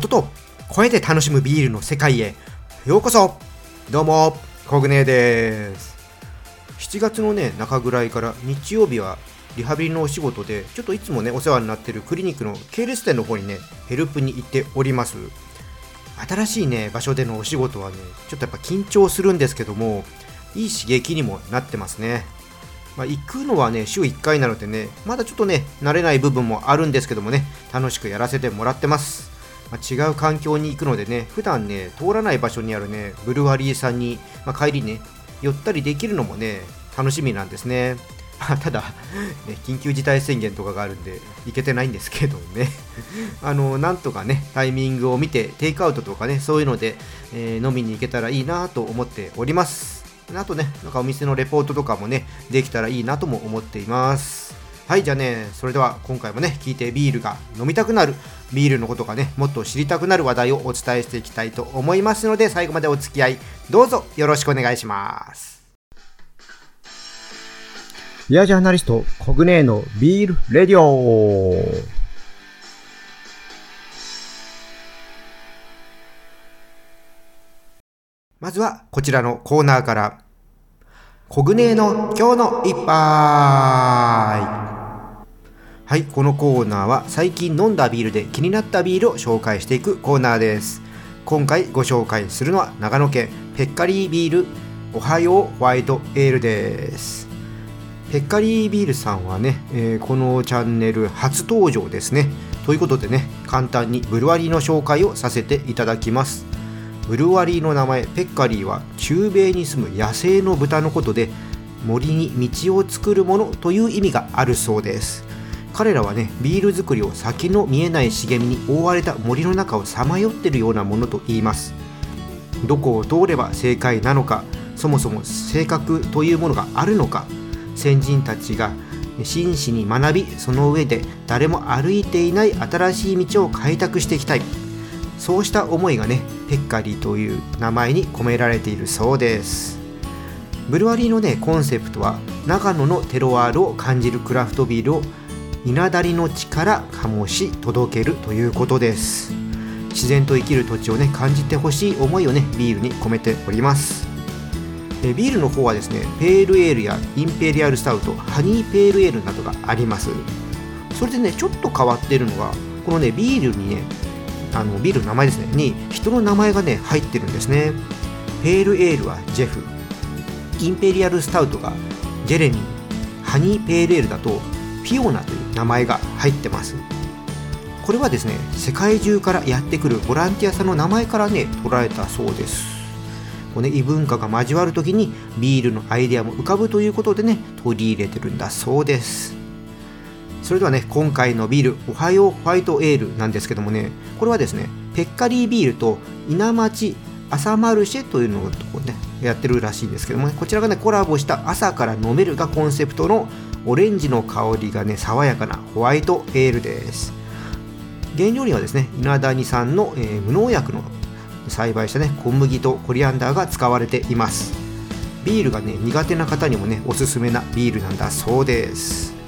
音と声で楽しむビールの世界へ。ようこそ。どうもコグネです。7月のね中ぐらいから日曜日はリハビリのお仕事でちょっといつもねお世話になってるクリニックの系列店の方にねヘルプに行っております。新しいね場所でのお仕事はねちょっとやっぱ緊張するんですけどもいい刺激にもなってますね。まあ、行くのはね、週1回なのでね、まだちょっとね、慣れない部分もあるんですけどもね、楽しくやらせてもらってます。まあ、違う環境に行くのでね、普段ね、通らない場所にあるね、ブルワリーさんに、まあ、帰りね、寄ったりできるのもね、楽しみなんですね。ただ、ね、緊急事態宣言とかがあるんで、行けてないんですけどね。あの、なんとかね、タイミングを見て、テイクアウトとかね、そういうので、えー、飲みに行けたらいいなと思っております。あとね、なんかお店のレポートとかもね、できたらいいなとも思っています。はい、じゃあね、それでは今回もね、聞いてビールが飲みたくなる、ビールのことがね、もっと知りたくなる話題をお伝えしていきたいと思いますので、最後までお付き合い、どうぞよろしくお願いします。ビアジャーナリスト、コグネーのビールレディオまずはこちらのコーナーから、コグネの今日の一杯はい、はいこのコーナーは最近飲んだビールで気になったビールを紹介していくコーナーです。今回ご紹介するのは長野県ペッカリービールおはようホワイトエールです。ペッカリービールさんはね、えー、このチャンネル初登場ですね。ということでね、簡単にブルワリーの紹介をさせていただきます。ブルワリーの名前ペッカリーは中米に住む野生の豚のことで森に道を作るものという意味があるそうです彼らはねビール作りを先の見えない茂みに覆われた森の中をさまよってるようなものと言います。どこを通れば正解なのかそもそも性格というものがあるのか先人たちが真摯に学びその上で誰も歩いていない新しい道を開拓していきたい。そうした思いがねペッカリーという名前に込められているそうです。ブルワリーのねコンセプトは長野のテロワールを感じるクラフトビールを稲刈りの地から醸し届けるということです。自然と生きる土地をね感じてほしい思いをねビールに込めております。ビールの方はですねペールエールやインペリアルスタウトハニーペールエールなどがあります。それでねちょっと変わってるのがこのねビールにねあのビールの名前ですねに人の名前がね入ってるんですね。ペールエールはジェフ。インペリアルスタウトがジェレミー。ハニーペールエールだとフィオナという名前が入ってます。これはですね世界中からやってくるボランティアさんの名前からね取られたそうです。こう、ね、異文化が交わる時にビールのアイデアも浮かぶということでね取り入れてるんだそうです。それではね、今回のビール、おはようホワイトエールなんですけどもね、これはですね、ペッカリービールと稲町朝マルシェというのをね、やってるらしいんですけどもね、こちらがね、コラボした朝から飲めるがコンセプトのオレンジの香りがね、爽やかなホワイトエールです。原料にはですね、稲谷産の、えー、無農薬の栽培したね、小麦とコリアンダーが使われています。ビールがね、苦手な方にもね、おすすめなビールなんだそうです。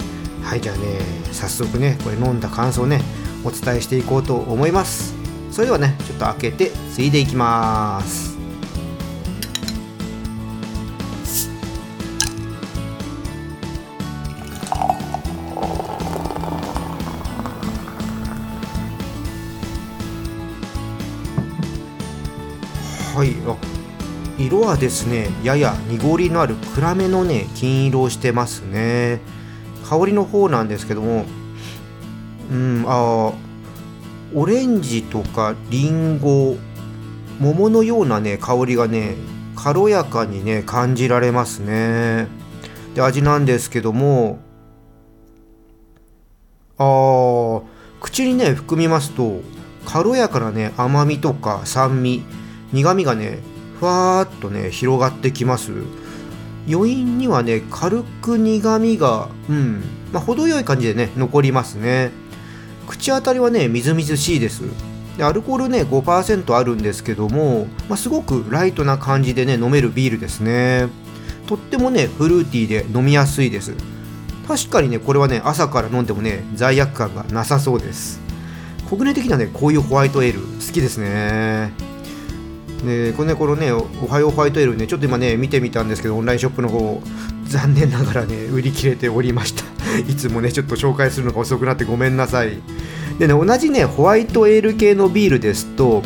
はいじゃあね早速ねこれ飲んだ感想ねお伝えしていこうと思いますそれではねちょっと開けてついでいきます色はですねやや濁りのある暗めのね金色をしてますね。香りの方なんですけどもうんあオレンジとかリンゴ桃のようなね香りがね軽やかにね感じられますね。で味なんですけどもあ口にね含みますと軽やかなね甘みとか酸味苦みがねふわーっとね広がってきます。余韻にはね軽く苦みがうんまあ、程よい感じでね残りますね。口当たりはねみずみずしいです。でアルコールね5%あるんですけども、まあ、すごくライトな感じでね飲めるビールですね。とってもねフルーティーで飲みやすいです。確かにねこれはね朝から飲んでもね罪悪感がなさそうです。コグネ的にはねこういうホワイトエール好きですね。でこれねこのねおはようホワイトエールねちょっと今ね見てみたんですけどオンラインショップの方残念ながらね売り切れておりました いつもねちょっと紹介するのが遅くなってごめんなさいでね同じねホワイトエール系のビールですと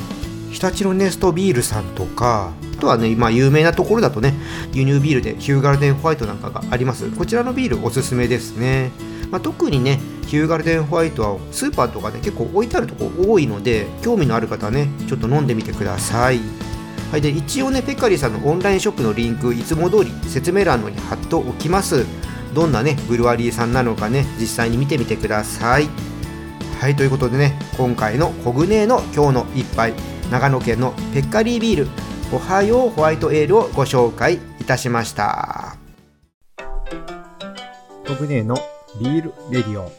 日立のネストビールさんとかあとはね、今有名なところだとね、輸入ビールでヒューガルデンホワイトなんかがあります。こちらのビールおすすめですね。まあ、特にね、ヒューガルデンホワイトはスーパーとかで、結構置いてあるとこ多いので、興味のある方はね、ちょっと飲んでみてください。はい、で一応ね、ペッカリーさんのオンラインショップのリンク、いつも通り説明欄のに貼っておきます。どんなね、ブルワリーさんなのかね、実際に見てみてください。はい、ということでね、今回のコグネーの今日の一杯、長野県のペッカリービール、おはようホワイトエールをご紹介いたしましたコグネのビールレディオ。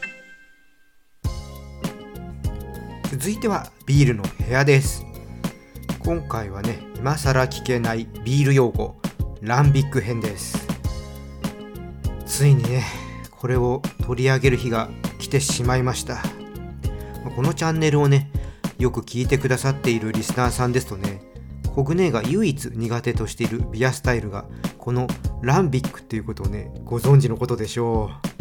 続いてはビールの部屋です。今回はね今更聞けないビール用語ランビック編です。ついにねこれを取り上げる日が来てしまいました。このチャンネルをねよく聞いてくださっているリスナーさんですとねコグネが唯一苦手としているビアスタイルがこのランビックっていうことをねご存知のことでしょう。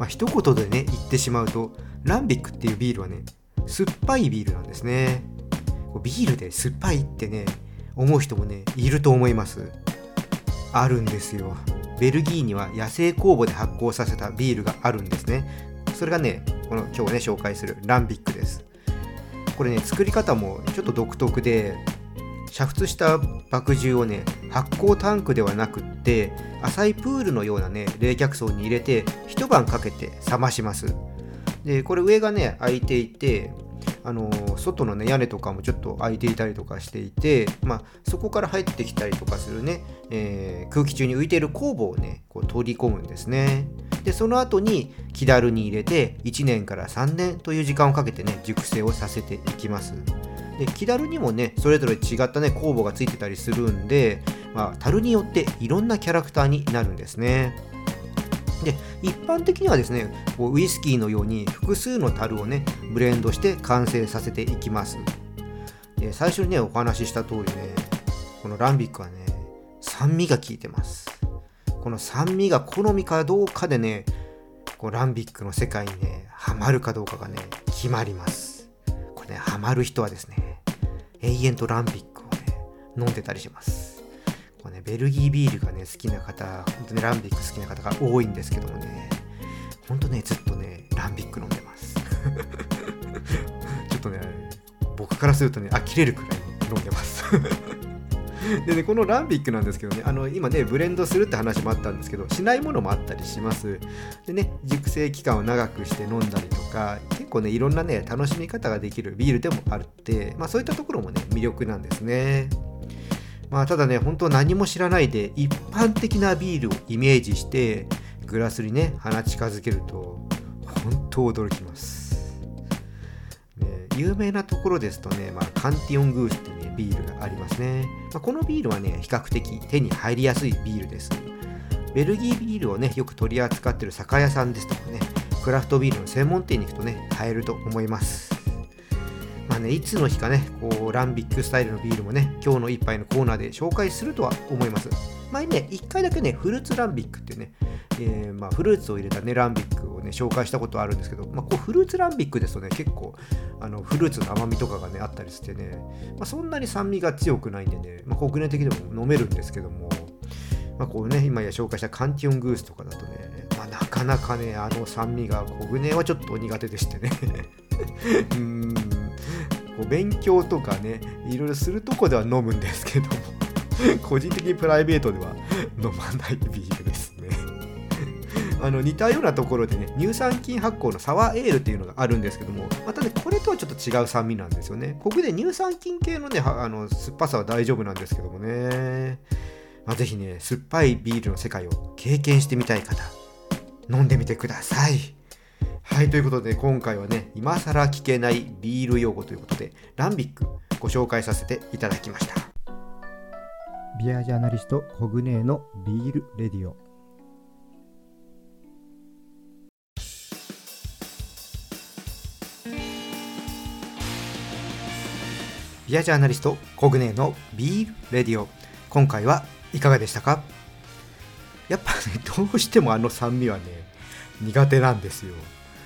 まあ一言でね言ってしまうとランビックっていうビールはね酸っぱいビールなんですね。ビールで酸っぱいってね思う人もねいると思います。あるんですよ。ベルギーには野生酵母で発酵させたビールがあるんですね。それがねこの今日ね紹介するランビックです。これね作り方もちょっと独特で煮沸した麦汁をね発酵タンクではなくって浅いプールのようなね冷却槽に入れて一晩かけて冷ましますでこれ上がね開いていてあの外のね屋根とかもちょっと開いていたりとかしていて、まあ、そこから入ってきたりとかするね、えー、空気中に浮いている酵母をねこう取り込むんですねでその後に木だるに入れて1年から3年という時間をかけてね熟成をさせていきますで木だるにもねそれぞれ違ったね酵母がついてたりするんで、まあ、樽によっていろんなキャラクターになるんですね。で一般的にはですねこうウイスキーのように複数の樽をねブレンドして完成させていきます。で最初にねお話しした通りねこのランビックはね酸味が効いてます。この酸味が好みかどうかでねこうランビックの世界にねハマるかどうかがね決まります。これねハマる人はですね永遠とランビックをね、飲んでたりします。こうね、ベルギービールがね、好きな方、本当にランビック好きな方が多いんですけどもね、ほんとね、ずっとね、ランビック飲んでます。ちょっとね、僕からするとね、呆れるくらい飲んでます。でね、このランビックなんですけどね、あの今ね、ブレンドするって話もあったんですけど、しないものもあったりします。でね、熟成期間を長くして飲んだりとか、結構ね、いろんなね、楽しみ方ができるビールでもあるって、まあそういったところもね、魅力なんですね。まあただね、本当何も知らないで、一般的なビールをイメージして、グラスにね、鼻近づけると、本当驚きます。有名なところですとね、まあ、カンティオングースってね、ビールがありますね。まあ、このビールはね、比較的手に入りやすいビールです。ベルギービールをね、よく取り扱ってる酒屋さんですとかね、クラフトビールの専門店に行くとね、買えると思います。まあね、いつの日かね、こう、ランビックスタイルのビールもね、今日の一杯のコーナーで紹介するとは思います。前ね、1回だけね、フルーツランビックっていうね、えー、まあ、フルーツを入れたね、ランビックをね、紹介したことあるんですけど、まあ、こうフルーツランビックですとね、結構、あのフルーツの甘みとかがね、あったりしてね、まあ、そんなに酸味が強くないんでね、まあ、国内的でも飲めるんですけども、まあ、こうね、今や紹介したカンティオングースとかだとね、まあ、なかなかね、あの酸味が、コグネはちょっと苦手でしてね。うん、こう勉強とかね、いろいろするとこでは飲むんですけど、個人的にプライベートでは飲まないビールですね。あの似たようなところでね乳酸菌発酵のサワーエールっていうのがあるんですけどもまたねこれとはちょっと違う酸味なんですよね。ここで乳酸菌系のねあの酸っぱさは大丈夫なんですけどもね、まあ、ぜひね酸っぱいビールの世界を経験してみたい方飲んでみてください。はいということで今回はね今更聞けないビール用語ということでランビックご紹介させていただきました。ビアジャーナリストコグネーのビールレディオ。ビアジャーナリストコグネのビールレディオ。今回はいかがでしたか？やっぱね どうしてもあの酸味はね苦手なんですよ、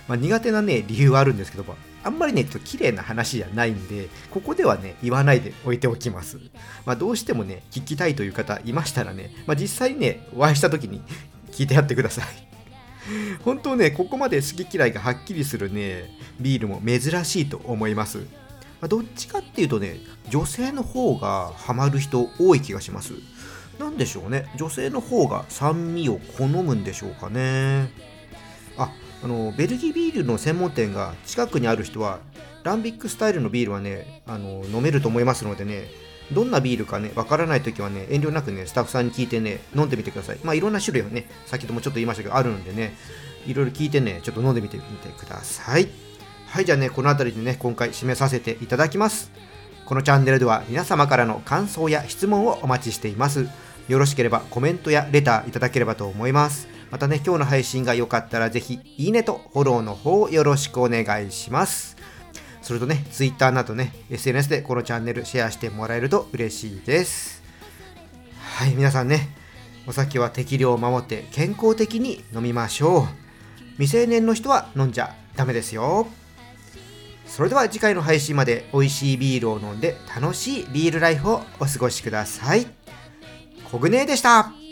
まあ、苦手なね理由はあるんですけどあんまりねちょっと綺麗な話じゃないんでここではね言わないで置いておきます、まあ、どうしてもね聞きたいという方いましたらね、まあ、実際にねお会いした時に 聞いてやってください。本当ねここまで好き嫌いがはっきりするねビールも珍しいと思います。まあ、どっちかっていうとね女性の方がハマる人多い気がします。なんでしょうね。女性の方が酸味を好むんでしょうかね。ああのベルギービールの専門店が近くにある人はランビックスタイルのビールはねあの飲めると思いますのでねどんなビールかねわからない時はね遠慮なくねスタッフさんに聞いてね飲んでみてください。まあいろんな種類はね先ほどもちょっと言いましたけどあるんでねいろいろ聞いてねちょっと飲んでみてみてください。はいじゃあねこの辺りでね今回締めさせていただきます。このチャンネルでは皆様からの感想や質問をお待ちしています。よろしければコメントやレターいただければと思います。またね今日の配信が良かったらぜひいいねとフォローの方よろしくお願いしますそれとね Twitter などね SNS でこのチャンネルシェアしてもらえると嬉しいですはい皆さんねお酒は適量を守って健康的に飲みましょう未成年の人は飲んじゃダメですよそれでは次回の配信まで美味しいビールを飲んで楽しいビールライフをお過ごしください。コグネーでした。